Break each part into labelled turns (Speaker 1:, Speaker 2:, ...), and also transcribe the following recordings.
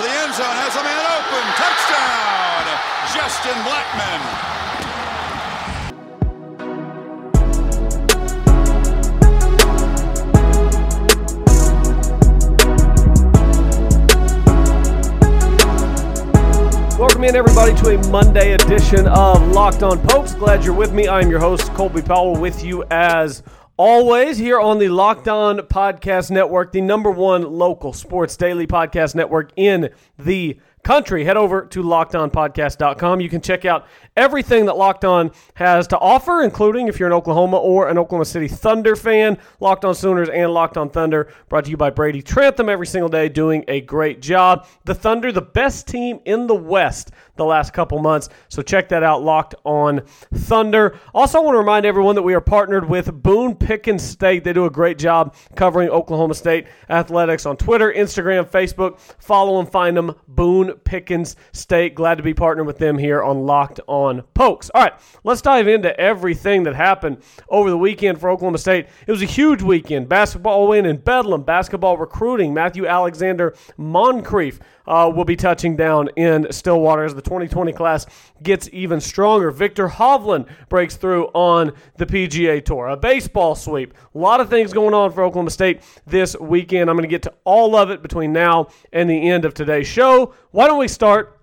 Speaker 1: the end zone, has a man open. Touchdown, Justin Blackmon.
Speaker 2: Welcome in, everybody, to a Monday edition of Locked On Pokes. Glad you're with me. I'm your host, Colby Powell, with you as always here on the Locked On Podcast Network, the number one local sports daily podcast network in the country. Head over to lockedonpodcast.com. You can check out everything that Locked On has to offer, including if you're an Oklahoma or an Oklahoma City Thunder fan, Locked On Sooners and Locked On Thunder, brought to you by Brady Trantham every single day, doing a great job. The Thunder, the best team in the West the last couple months. So check that out, Locked On Thunder. Also, I want to remind everyone that we are partnered with Boone Pickens State. They do a great job covering Oklahoma State athletics on Twitter, Instagram, Facebook. Follow them, find them, Boone Pickens State. Glad to be partnering with them here on Locked On Pokes. All right, let's dive into everything that happened over the weekend for Oklahoma State. It was a huge weekend. Basketball win in Bedlam, basketball recruiting. Matthew Alexander Moncrieffe uh, will be touching down in Stillwater as the 2020 class gets even stronger. Viktor Hovland breaks through on the PGA Tour. A baseball sweep. A lot of things going on for Oklahoma State this weekend. I'm going to get to all of it between now and the end of today's show. Why don't we start?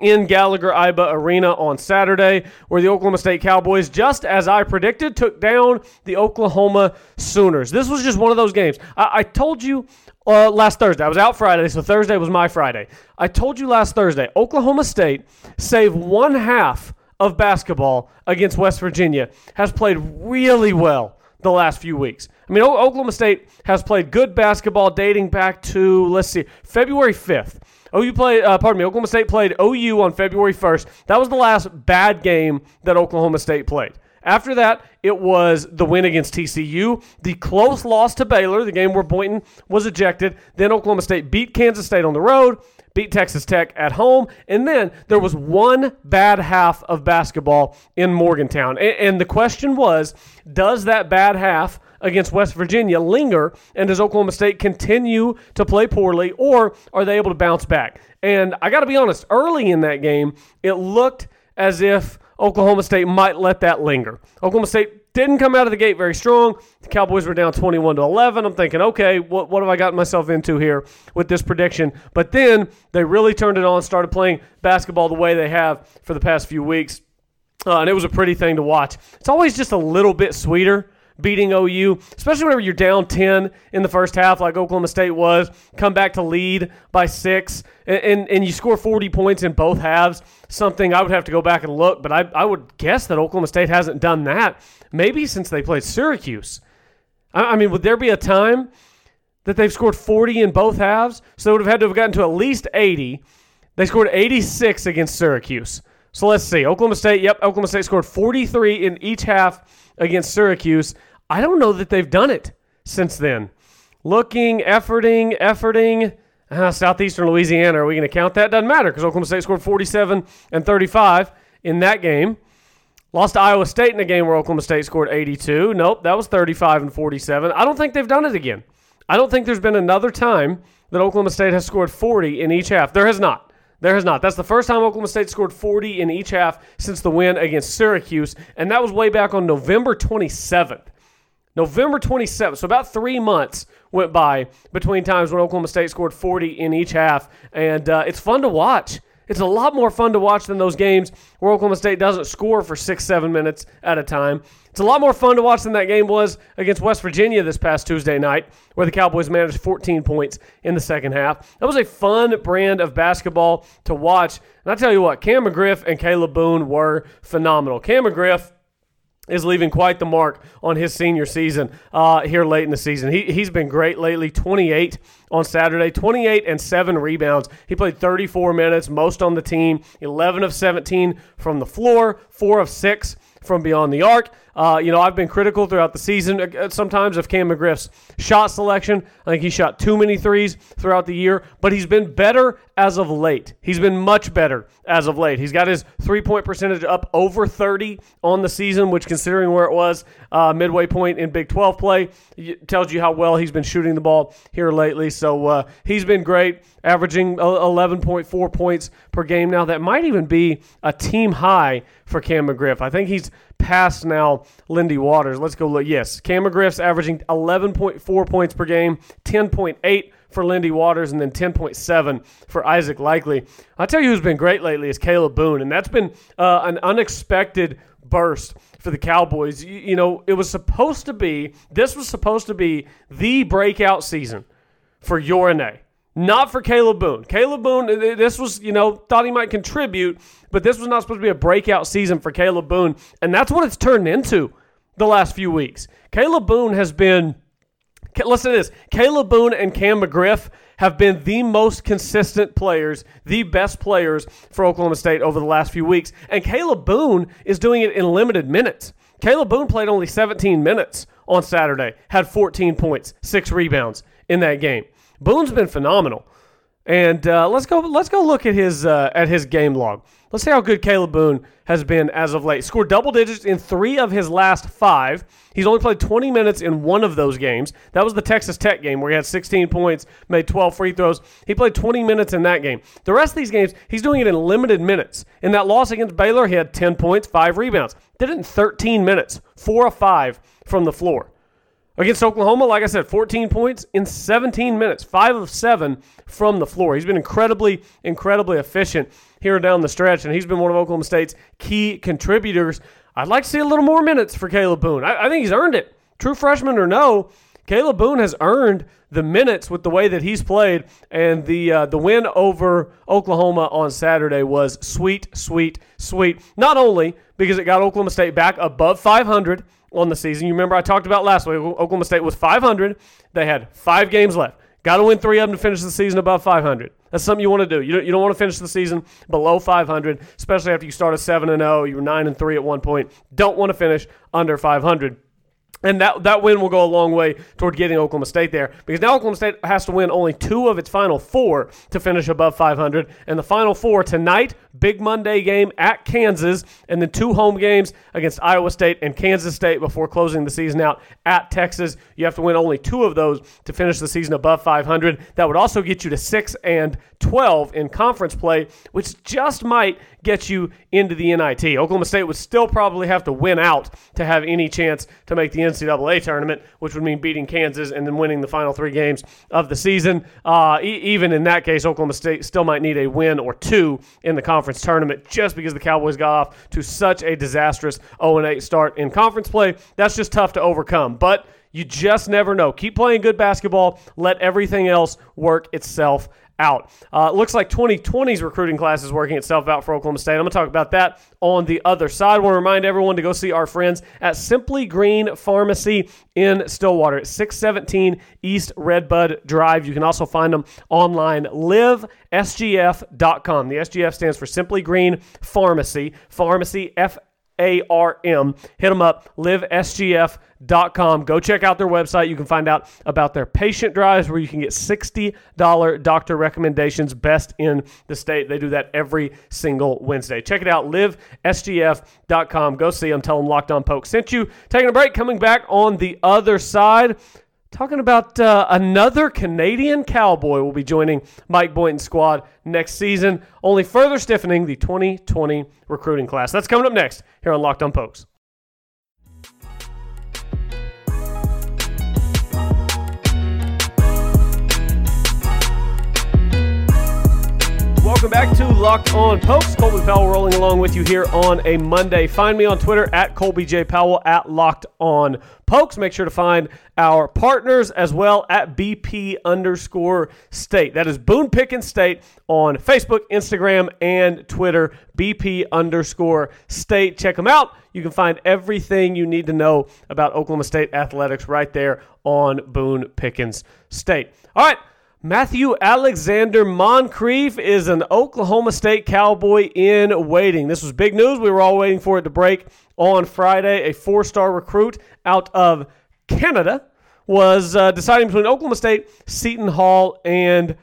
Speaker 2: in Gallagher Iba Arena on Saturday, where the Oklahoma State Cowboys, just as I predicted, took down the Oklahoma Sooners. This was just one of those games. I, I told you uh, last Thursday. I was out Friday, so Thursday was my Friday. I told you last Thursday, Oklahoma State, save one half of basketball against West Virginia, has played really well the last few weeks. I mean, o- Oklahoma State has played good basketball dating back to, let's see, February 5th. OU played, uh, pardon me, Oklahoma State played OU on February 1st. That was the last bad game that Oklahoma State played. After that, it was the win against TCU, the close loss to Baylor, the game where Boynton was ejected. Then Oklahoma State beat Kansas State on the road, beat Texas Tech at home, and then there was one bad half of basketball in Morgantown. And, the question was, does that bad half against West Virginia linger, and does Oklahoma State continue to play poorly, or are they able to bounce back? And I got to be honest, early in that game, it looked as if Oklahoma State might let that linger. Oklahoma State didn't come out of the gate very strong. The Cowboys were down 21 to 11. I'm thinking, okay, what, what have I gotten myself into here with this prediction? But then they really turned it on, started playing basketball the way they have for the past few weeks. Uh, and it was a pretty thing to watch. It's always just a little bit sweeter beating OU, especially whenever you're down 10 in the first half, like Oklahoma State was, come back to lead by six, and, and, and, you score 40 points in both halves. Something I would have to go back and look, but I, I would guess that Oklahoma State hasn't done that maybe since they played Syracuse. I, I mean, would there be a time that they've scored 40 in both halves? So they would have had to have gotten to at least 80. They scored 86 against Syracuse. So let's see. Oklahoma State, yep, Oklahoma State scored 43 in each half against Syracuse. I don't know that they've done it since then. Looking, efforting, efforting. Uh, Southeastern Louisiana, are we going to count that? Doesn't matter because Oklahoma State scored 47 and 35 in that game. Lost to Iowa State in a game where Oklahoma State scored 82. Nope, that was 35 and 47. I don't think they've done it again. I don't think there's been another time that Oklahoma State has scored 40 in each half. There has not. There has not. That's the first time Oklahoma State scored 40 in each half since the win against Syracuse, and that was way back on November 27th. November 27th. So about three months went by between times when Oklahoma State scored 40 in each half, and uh, it's fun to watch. It's a lot more fun to watch than those games where Oklahoma State doesn't score for six, seven minutes at a time. It's a lot more fun to watch than that game was against West Virginia this past Tuesday night, where the Cowboys managed 14 points in the second half. That was a fun brand of basketball to watch. And I tell you what, Cam McGriff and Kalib Boone were phenomenal. Cam McGriff is leaving quite the mark on his senior season uh, here late in the season. He, he's been great lately 28 on Saturday, 28 and 7 rebounds. He played 34 minutes, most on the team, 11 of 17 from the floor, 4 of 6 from beyond the arc. Uh, you know, I've been critical throughout the season uh, sometimes of Cam McGriff's shot selection. I think he shot too many threes throughout the year, but he's been better as of late. He's been much better as of late. He's got his three point percentage up over 30 on the season, which, considering where it was uh, midway point in Big 12 play, tells you how well he's been shooting the ball here lately. So uh, he's been great, averaging 11.4 points per game now. That might even be a team high for Cam McGriff. I think he's past now Lindy Waters. Let's go look. Yes, Cam McGriff's averaging 11.4 points per game, 10.8 for Lindy Waters, and then 10.7 for Isaac Likely. I'll tell you who's been great lately is Kalib Boone, and that's been uh, an unexpected burst for the Cowboys. You, you know, it was supposed to be, this was supposed to be the breakout season for Yor Anei. Not for Kalib Boone. Kalib Boone, this was, you know, thought he might contribute, but this was not supposed to be a breakout season for Kalib Boone. And that's what it's turned into the last few weeks. Kalib Boone has been, listen to this Kalib Boone and Cam McGriff have been the most consistent players, the best players for Oklahoma State over the last few weeks. And Kalib Boone is doing it in limited minutes. Kalib Boone played only 17 minutes on Saturday, had 14 points, six rebounds in that game. Boone's been phenomenal. And uh, let's go. Let's go look at his uh, at his game log. Let's see how good Kalib Boone has been as of late. Scored double digits in three of his last five. He's only played 20 minutes in one of those games. That was the Texas Tech game where he had 16 points, made 12 free throws. He played 20 minutes in that game. The rest of these games, he's doing it in limited minutes. In that loss against Baylor, he had 10 points, five rebounds. Did it in 13 minutes, four of five from the floor. Against Oklahoma, like I said, 14 points in 17 minutes, five of seven from the floor. He's been incredibly, incredibly efficient here down the stretch, and he's been one of Oklahoma State's key contributors. I'd like to see a little more minutes for Kalib Boone. I, I think he's earned it. True freshman or no, Kalib Boone has earned the minutes with the way that he's played, and the uh, the win over Oklahoma on Saturday was sweet, sweet, sweet. Not only because it got Oklahoma State back above 500 on the season. You remember I talked about last week. Oklahoma State was 500. They had five games left. Got to win three of them to finish the season above 500. That's something you want to do. You don't, you don't want to finish the season below 500, especially after you start a 7 and 0. You were 9 and 3 at one point. Don't want to finish under 500. And that, that win will go a long way toward getting Oklahoma State there because now Oklahoma State has to win only two of its final four to finish above 500. And the final four tonight, big Monday game at Kansas, and then two home games against Iowa State and Kansas State before closing the season out at Texas. You have to win only two of those to finish the season above 500. That would also get you to 6 and 12 in conference play, which just might get you into the NIT. Oklahoma State would still probably have to win out to have any chance to make the NCAA tournament, which would mean beating Kansas and then winning the final three games of the season. Uh, e- even in that case, Oklahoma State still might need a win or two in the conference tournament just because the Cowboys got off to such a disastrous 0 8 start in conference play. That's just tough to overcome. But you just never know. Keep playing good basketball. Let everything else work itself out. Uh, looks like 2020's recruiting class is working itself out for Oklahoma State. I'm going to talk about that on the other side. I want to remind everyone to go see our friends at Simply Green Pharmacy in Stillwater at 617 East Redbud Drive. You can also find them online, livesgf.com. The SGF stands for Simply Green Pharmacy, Pharmacy F A R M. Hit them up, livesgf.com. Go check out their website. You can find out about their patient drives where you can get $60 doctor recommendations, best in the state. They do that every single Wednesday. Check it out, livesgf.com. Go see them. Tell them Locked On Poke sent you. Taking a break, coming back on the other side. Talking about uh, another Canadian cowboy will be joining Mike Boynton's squad next season, only further stiffening the 2020 recruiting class. That's coming up next here on Locked On Pokes. Welcome back to Locked On Pokes. Colby Powell rolling along with you here on a Monday. Find me on Twitter at Colby J. Powell at Locked On Pokes. Make sure to find our partners as well at BP underscore state. That is Boone Pickens State on Facebook, Instagram, and Twitter. BP underscore state. Check them out. You can find everything you need to know about Oklahoma State athletics right there on Boone Pickens State. All right. Matthew Alexander Moncrieffe is an Oklahoma State Cowboy in waiting. This was big news. We were all waiting for it to break on Friday. A four star recruit out of Canada was uh, deciding between Oklahoma State, Seton Hall, and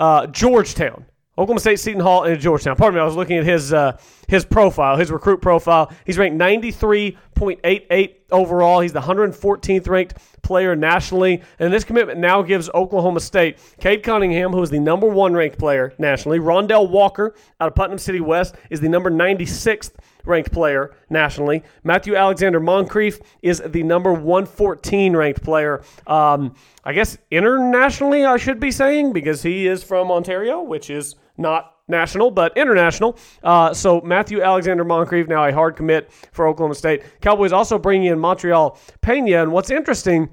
Speaker 2: uh, Georgetown. Oklahoma State, Seton Hall, and Georgetown. Pardon me, I was looking at his uh, his profile, his recruit profile. He's ranked 93.88 overall. He's the 114th ranked player nationally, and this commitment now gives Oklahoma State Cade Cunningham, who is the number one ranked player nationally. Rondell Walker out of Putnam City West is the number 96th ranked player nationally. Matthew Alexander Moncrieffe is the number 114 ranked player. Um, I guess internationally, I should be saying, because he is from Ontario, which is not national, but international. Uh, so Matthew Alexander Moncrieffe now a hard commit for Oklahoma State. Cowboys also bringing in Montreal Pena, and what's interesting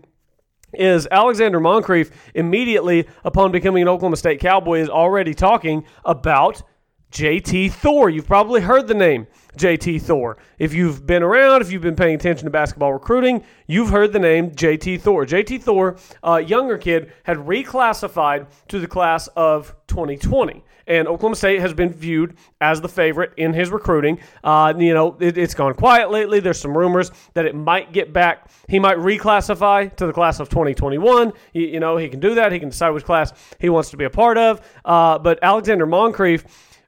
Speaker 2: is Alexander Moncrieffe immediately upon becoming an Oklahoma State Cowboy is already talking about JT Thor. You've probably heard the name JT Thor. If you've been around, if you've been paying attention to basketball recruiting, you've heard the name JT Thor. JT Thor, a younger kid, had reclassified to the class of 2020 and Oklahoma State has been viewed as the favorite in his recruiting. Uh, you know, it, has gone quiet lately. There's some rumors that it might get back. He might reclassify to the class of 2021. You, you know, he can do that. He can decide which class he wants to be a part of. Uh, but Alexander Moncrieffe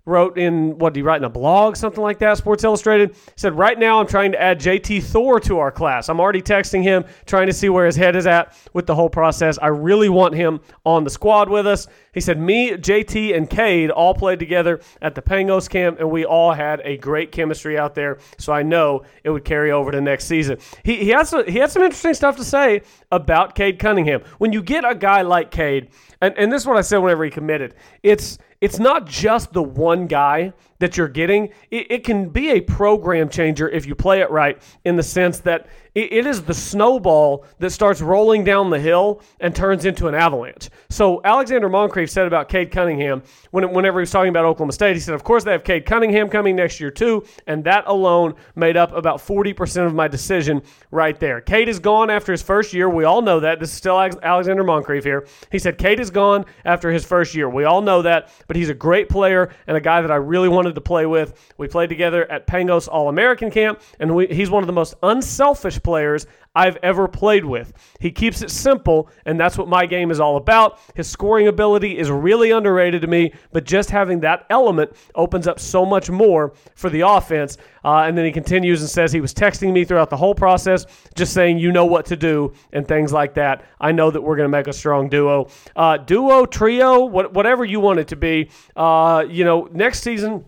Speaker 2: wrote in what did he write in a blog, something like that, Sports Illustrated. said, Right now I'm trying to add JT Thor to our class. I'm already texting him, trying to see where his head is at with the whole process. I really want him on the squad with us. He said, Me, JT, and Cade all played together at the Pangos camp, and we all had a great chemistry out there. So I know it would carry over to next season. He, he, has, he had some interesting stuff to say about Cade Cunningham. When you get a guy like Cade, and, and this is what I said whenever he committed, it's it's not just the one guy that you're getting. It, it, can be a program changer if you play it right, in the sense that it, it is the snowball that starts rolling down the hill and turns into an avalanche. So Alexander Moncrieffe said about Cade Cunningham when, whenever he was talking about Oklahoma State, he said, "Of course they have Cade Cunningham coming next year too, and that alone made up about 40% of my decision right there." Cade is gone after his first year. We all know that. This is still Alexander Moncrieffe here. He said Cade is gone after his first year. We all know that, but he's a great player and a guy that I really wanted to play with. We played together at Pangos All American Camp, and we, he's one of the most unselfish players I've ever played with. He keeps it simple, and that's what my game is all about. His scoring ability is really underrated to me, but just having that element opens up so much more for the offense. Uh, and then he continues and says he was texting me throughout the whole process, just saying, you know what to do, and things like that. I know that we're going to make a strong duo. Uh, duo, trio, what, whatever you want it to be. Uh, you know, next season,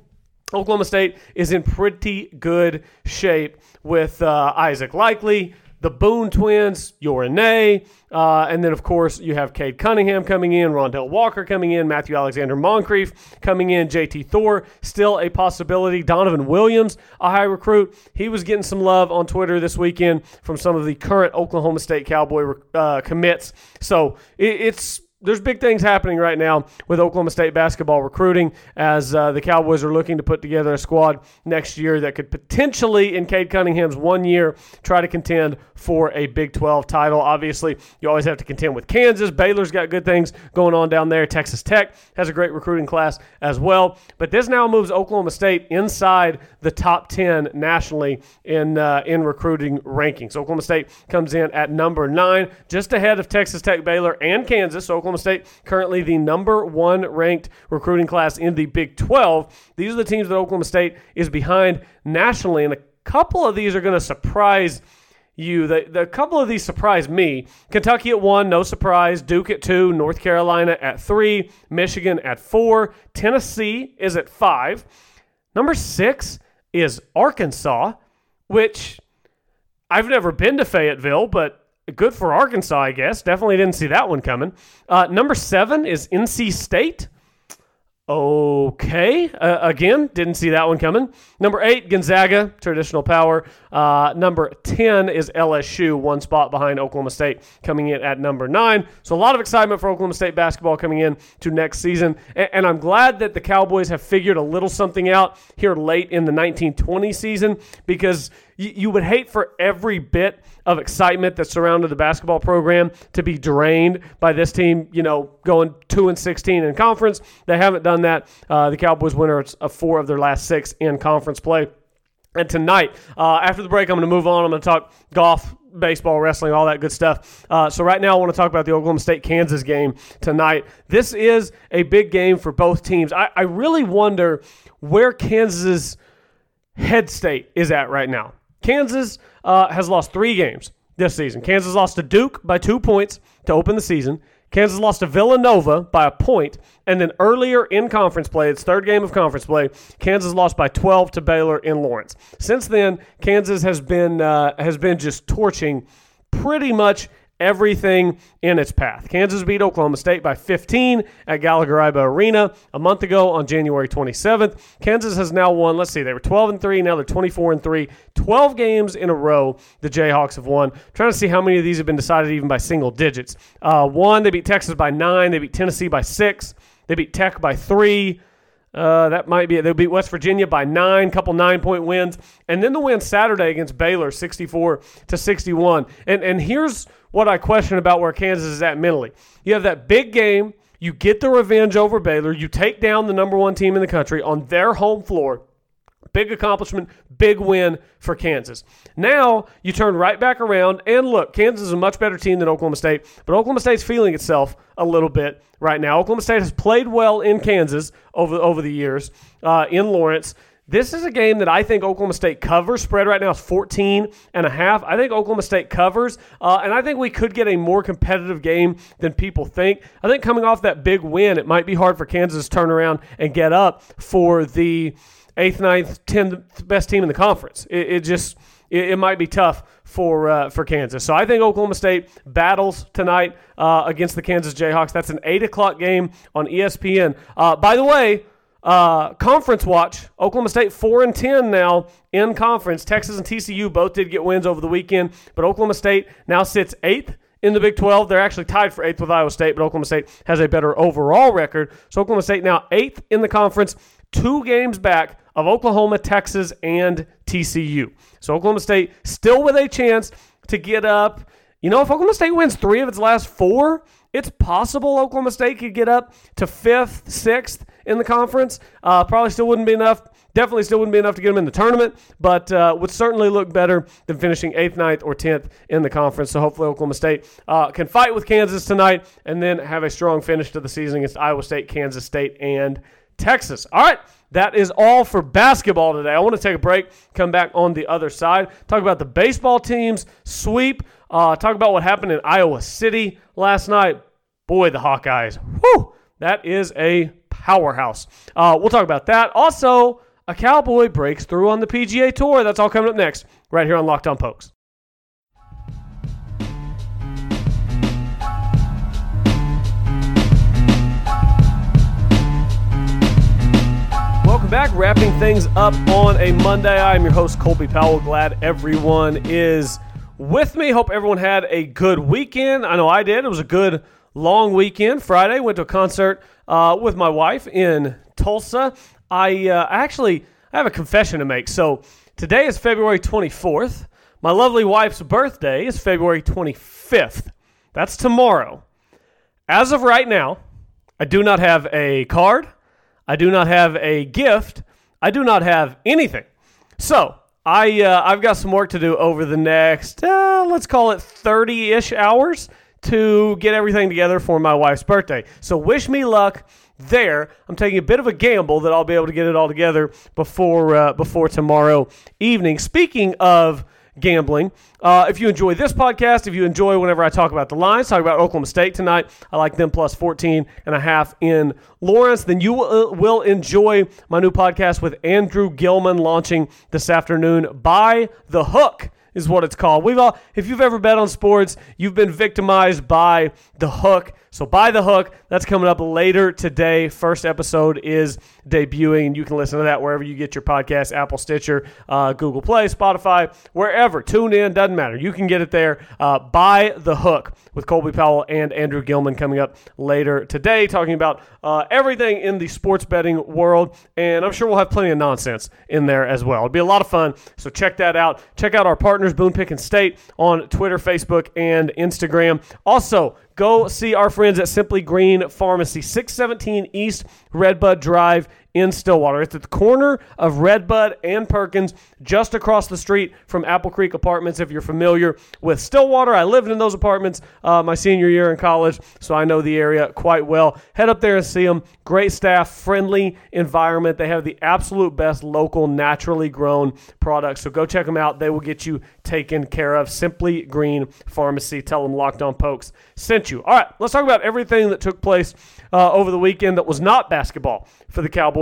Speaker 2: Oklahoma State is in pretty good shape with uh, Isaac Likely, the Boone twins, Yor Anei, uh, and then of course you have Cade Cunningham coming in, Rondell Walker coming in, Matthew Alexander Moncrieffe coming in, JT Thor still a possibility, Donovan Williams a high recruit. He was getting some love on Twitter this weekend from some of the current Oklahoma State Cowboy uh, commits. So it, it's there's big things happening right now with Oklahoma State basketball recruiting as uh, the Cowboys are looking to put together a squad next year that could potentially, in Cade Cunningham's one year, try to contend for a Big 12 title. Obviously, you always have to contend with Kansas. Baylor's got good things going on down there. Texas Tech has a great recruiting class as well. But this now moves Oklahoma State inside the top 10 nationally in uh, in recruiting rankings. Oklahoma State comes in at number nine, just ahead of Texas Tech, Baylor, and Kansas. So Oklahoma State currently the number one ranked recruiting class in the Big 12. These are the teams that Oklahoma State is behind nationally, and a couple of these are going to surprise you. The, the couple of these surprised me. Kentucky at one, no surprise. Duke at two, North Carolina at three, Michigan at four, Tennessee is at five. Number six is Arkansas, which I've never been to Fayetteville, but good for Arkansas, I guess. Definitely didn't see that one coming. Uh, number seven is NC State. Okay. Uh, again, didn't see that one coming. Number eight, Gonzaga, traditional power. Uh, number 10 is LSU, one spot behind Oklahoma State, coming in at number nine. So a lot of excitement for Oklahoma State basketball coming in to next season. And, and I'm glad that the Cowboys have figured a little something out here late in the 1920 season because you, you would hate for every bit of excitement that surrounded the basketball program to be drained by this team, you know, going 2 and 16 in conference. They haven't done that. Uh, the Cowboys winners of four of their last six in conference play. And tonight, uh, after the break, I'm going to move on. I'm going to talk golf, baseball, wrestling, all that good stuff. Uh, so, right now, I want to talk about the Oklahoma State Kansas game tonight. This is a big game for both teams. I, I really wonder where Kansas' head state is at right now. Kansas uh, has lost three games this season. Kansas lost to Duke by two points to open the season. Kansas lost to Villanova by a point, and then earlier in conference play, its third game of conference play, Kansas lost by 12 to Baylor in Lawrence. Since then, Kansas has been uh, has been just torching pretty much everything in its path. Kansas beat Oklahoma State by 15 at Gallagher Iba Arena a month ago on January 27th. Kansas has now won, let's see, they were 12 and 3, now they're 24 and 3. 12 games in a row the Jayhawks have won. trying to see how many of these have been decided even by single digits. Uh, one, they beat Texas by 9, they beat Tennessee by 6, they beat Tech by 3. Uh, that might be it. They'll beat West Virginia by nine, couple nine point wins, and then the win Saturday against Baylor, sixty four to sixty one. And and here's what I question about where Kansas is at mentally. You have that big game, you get the revenge over Baylor, you take down the number one team in the country on their home floor. Big accomplishment, big win for Kansas. Now you turn right back around and look, Kansas is a much better team than Oklahoma State, but Oklahoma State's feeling itself a little bit right now. Oklahoma State has played well in Kansas over over the years uh, in Lawrence. This is a game that I think Oklahoma State covers. Spread right now is 14 and a half. I think Oklahoma State covers, uh, and I think we could get a more competitive game than people think. I think coming off that big win, it might be hard for Kansas to turn around and get up for the eighth, ninth, tenth best team in the conference. It, it just it, it, might be tough for uh, for Kansas. So I think Oklahoma State battles tonight uh, against the Kansas Jayhawks. That's an eight o'clock game on ESPN. Uh, by the way. Uh, conference watch, Oklahoma State 4 and 10 now in conference. Texas and TCU both did get wins over the weekend, but Oklahoma State now sits eighth in the Big 12. They're actually tied for eighth with Iowa State, but Oklahoma State has a better overall record. So Oklahoma State now eighth in the conference, two games back of Oklahoma, Texas, and TCU. So Oklahoma State still with a chance to get up. You know, if Oklahoma State wins three of its last four, it's possible Oklahoma State could get up to fifth, sixth in the conference. Uh, probably still wouldn't be enough. Definitely still wouldn't be enough to get them in the tournament, but uh, would certainly look better than finishing eighth, ninth, or tenth in the conference. So hopefully Oklahoma State uh, can fight with Kansas tonight and then have a strong finish to the season against Iowa State, Kansas State, and Texas. All right. That is all for basketball today. I want to take a break, come back on the other side, talk about the baseball teams, sweep, uh, talk about what happened in Iowa City last night. Boy, the Hawkeyes. Whew, that is a powerhouse. Uh, we'll talk about that. Also, a cowboy breaks through on the PGA Tour. That's all coming up next, right here on Locked On Pokes. Back. Wrapping things up on a Monday. I'm your host, Colby Powell. Glad everyone is with me. Hope everyone had a good weekend. I know I did. It was a good long weekend. Friday, went to a concert uh, with my wife in Tulsa. I uh, actually I have a confession to make. So today is February 24th. My lovely wife's birthday is February 25th. That's tomorrow. As of right now, I do not have a card. I do not have a gift. I do not have anything. So I uh, I've got some work to do over the next uh, let's call it 30 ish hours to get everything together for my wife's birthday. So wish me luck there. I'm taking a bit of a gamble that I'll be able to get it all together before uh, before tomorrow evening. Speaking of gambling. Uh, if you enjoy this podcast, if you enjoy whenever I talk about the lines, talk about Oklahoma State tonight, I like them plus 14 and a half in Lawrence, then you will, uh, will enjoy my new podcast with Andrew Gilman launching this afternoon by the hook is what it's called. We've all, if you've ever bet on sports, you've been victimized by the hook So by the hook, that's coming up later today. First episode is debuting, and you can listen to that wherever you get your podcast Apple, Stitcher, uh, Google Play, Spotify, wherever. Tune in, doesn't matter. You can get it there. Uh, by the hook with Colby Powell and Andrew Gilman coming up later today, talking about uh, everything in the sports betting world. And I'm sure we'll have plenty of nonsense in there as well. It'll be a lot of fun. So check that out. Check out our partners, Boone Pickens State, on Twitter, Facebook, and Instagram. Also, go see our friends at Simply Green Pharmacy, 617 East Redbud Drive in Stillwater. It's at the corner of Redbud and Perkins, just across the street from Apple Creek Apartments. If you're familiar with Stillwater, I lived in those apartments uh, my senior year in college, so I know the area quite well. Head up there and see them. Great staff, friendly environment. They have the absolute best local, naturally grown products. So go check them out. They will get you taken care of. Simply Green Pharmacy. Tell them Locked On Pokes sent you. All right, let's talk about everything that took place uh, over the weekend that was not basketball for the Cowboys.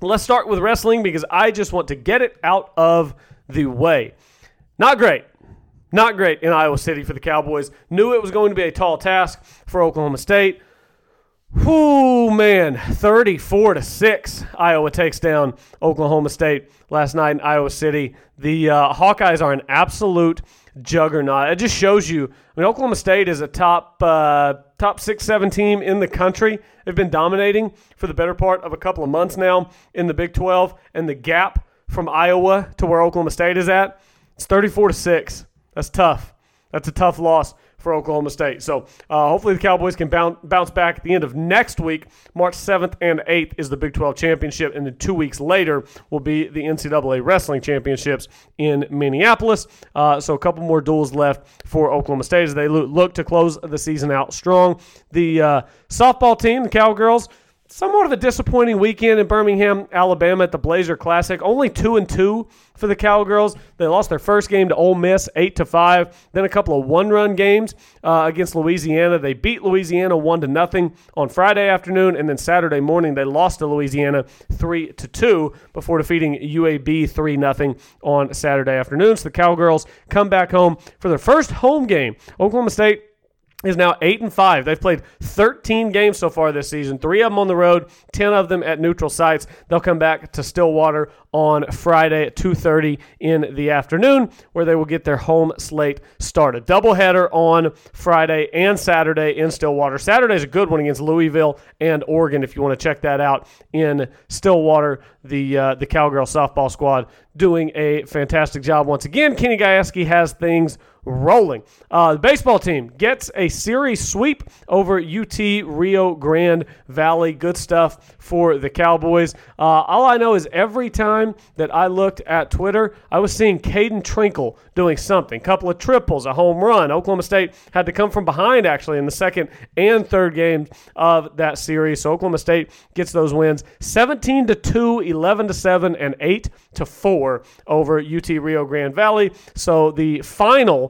Speaker 2: Let's start with wrestling because I just want to get it out of the way. Not great. Not great in Iowa City for the Cowboys. Knew it was going to be a tall task for Oklahoma State. Whoo, man, 34 to 6. Iowa takes down Oklahoma State last night in Iowa City. The uh, Hawkeyes are an absolute juggernaut. It just shows you. I mean, Oklahoma State is a top uh, top six, seven team in the country. They've been dominating for the better part of a couple of months now in the Big 12, and the gap from Iowa to where Oklahoma State is at, it's 34 to six. That's tough. That's a tough loss for Oklahoma State. So uh, hopefully the Cowboys can bounce bounce back at the end of next week. March 7th and 8th is the Big 12 Championship, and then two weeks later will be the NCAA Wrestling Championships in Minneapolis. Uh, so a couple more duels left for Oklahoma State as they look to close the season out strong. The uh, softball team, the Cowgirls, somewhat of a disappointing weekend in Birmingham, Alabama at the Blazer Classic. Only two and two for the Cowgirls. They lost their first game to Ole Miss, eight to five. Then a couple of one-run games uh, against Louisiana. They beat Louisiana one to nothing on Friday afternoon, and then Saturday morning they lost to Louisiana three to two before defeating UAB three nothing on Saturday afternoon. So the Cowgirls come back home for their first home game. Oklahoma State is now 8 and 5. They've played 13 games so far this season, 3 of them on the road, 10 of them at neutral sites. They'll come back to Stillwater on Friday at 2:30 in the afternoon where they will get their home slate started. Doubleheader on Friday and Saturday in Stillwater. Saturday's a good one against Louisville and Oregon if you want to check that out in Stillwater. The uh, the Cowgirl softball squad doing a fantastic job once again. Kenny Gajewski has things rolling. Uh, the baseball team gets a series sweep over UT Rio Grande Valley. Good stuff for the Cowboys. Uh, all I know is every time that I looked at Twitter, I was seeing Caeden Trenkle doing something. Couple of triples, a home run. Oklahoma State had to come from behind actually in the second and third game of that series. So Oklahoma State gets those wins 17 to 2, 11 to 7, and 8 to 4 over UT Rio Grande Valley. So the final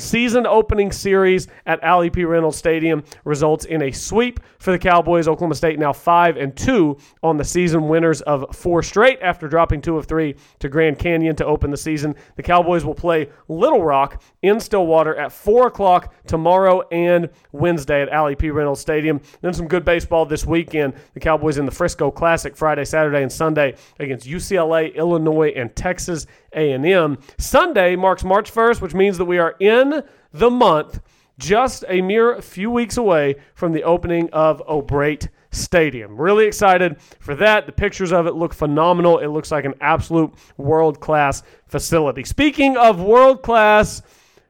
Speaker 2: season opening series at Allie P. Reynolds Stadium results in a sweep for the Cowboys. Oklahoma State now 5 and 2 on the season, winners of four straight after dropping 2 of 3 to Grand Canyon to open the season. The Cowboys will play Little Rock in Stillwater at 4 o'clock tomorrow and Wednesday at Allie P. Reynolds Stadium. Then some good baseball this weekend. The Cowboys in the Frisco Classic Friday, Saturday, and Sunday against UCLA, Illinois, and Texas A&M. Sunday marks March 1st, which means that we are in the month, just a mere few weeks away from the opening of O'Brate Stadium. Really excited for that. The pictures of it look phenomenal. It looks like an absolute world class facility. Speaking of world class,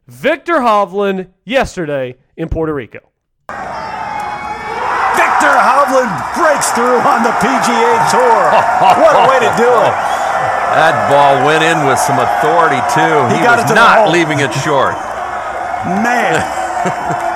Speaker 2: Viktor Hovland yesterday in Puerto Rico.
Speaker 3: Viktor Hovland breaks through on the PGA Tour. what a way to do it.
Speaker 4: That ball went in with some authority too. He, he was not leaving it short.
Speaker 3: Man.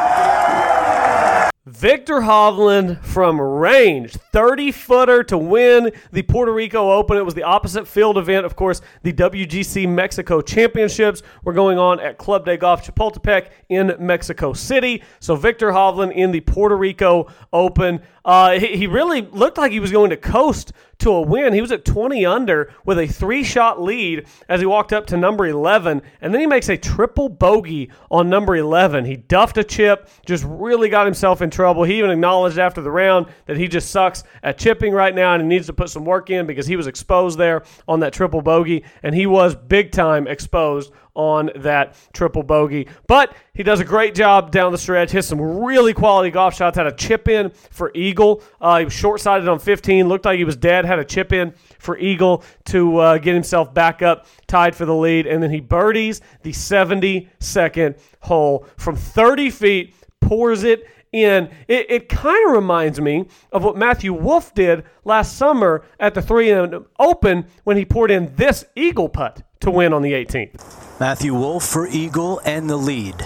Speaker 2: Viktor Hovland from range, 30 footer to win the Puerto Rico Open. It was the opposite field event. Of course, the WGC Mexico Championships were going on at Club de Golf Chapultepec in Mexico City. So Viktor Hovland in the Puerto Rico Open. Uh, he, he really looked like he was going to coast to a win. He was at 20 under with a three shot lead as he walked up to number 11. And then he makes a triple bogey on number 11. He duffed a chip, just really got himself in trouble trouble. He even acknowledged after the round that he just sucks at chipping right now and he needs to put some work in because he was exposed there on that triple bogey, and he was big time exposed on that triple bogey. But he does a great job down the stretch, hits some really quality golf shots, had a chip in for Eagle. Uh, he was short sighted on 15, looked like he was dead, had a chip in for Eagle to uh, get himself back up, tied for the lead, and then he birdies the 72nd hole from 30 feet, pours it in. It, it kind of reminds me of what Matthew Wolff did last summer at the 3 M Open when he poured in this Eagle putt to win on the 18th.
Speaker 3: Matthew Wolff for Eagle and the lead.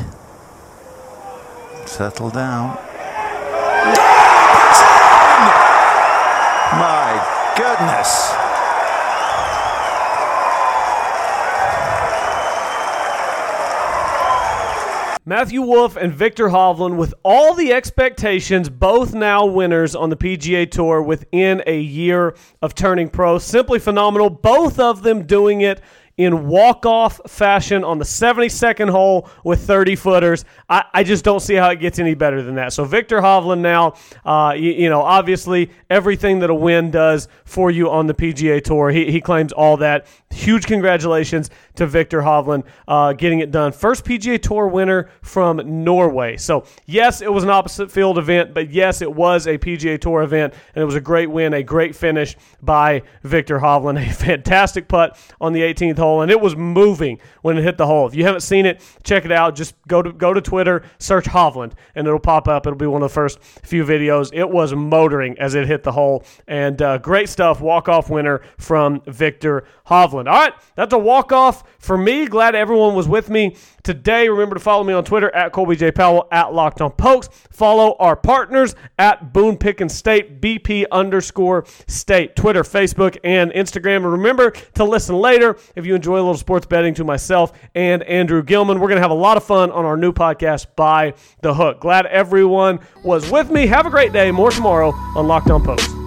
Speaker 5: Settle down. My goodness.
Speaker 2: Matthew Wolff and Viktor Hovland, with all the expectations, both now winners on the PGA Tour within a year of turning pro. Simply phenomenal. Both of them doing it in walk-off fashion on the 72nd hole with 30 footers. I, I, just don't see how it gets any better than that. So Viktor Hovland now, uh, you, you, know, obviously everything that a win does for you on the PGA Tour, he, he claims all that. Huge congratulations to Viktor Hovland uh, getting it done. First PGA Tour winner from Norway. So yes, it was an opposite field event, but yes, it was a PGA Tour event, and it was a great win, a great finish by Viktor Hovland. A fantastic putt on the 18th hole hole, and it was moving when it hit the hole. If you haven't seen it, check it out. Just go to go to Twitter, search Hovland, and it'll pop up. It'll be one of the first few videos. It was motoring as it hit the hole, and uh, great stuff. Walk off winner from Viktor Hovland. All right, that's a walk off for me. Glad everyone was with me today. Remember to follow me on Twitter at Colby J Powell at Locked On Pokes. Follow our partners at Boone Pickens State BP underscore State Twitter, Facebook, and Instagram. And remember to listen later if you enjoy a little sports betting to myself and Andrew Gilman. We're gonna have a lot of fun on our new podcast by the Hook. Glad everyone was with me. Have a great day. More tomorrow on Locked On Pokes.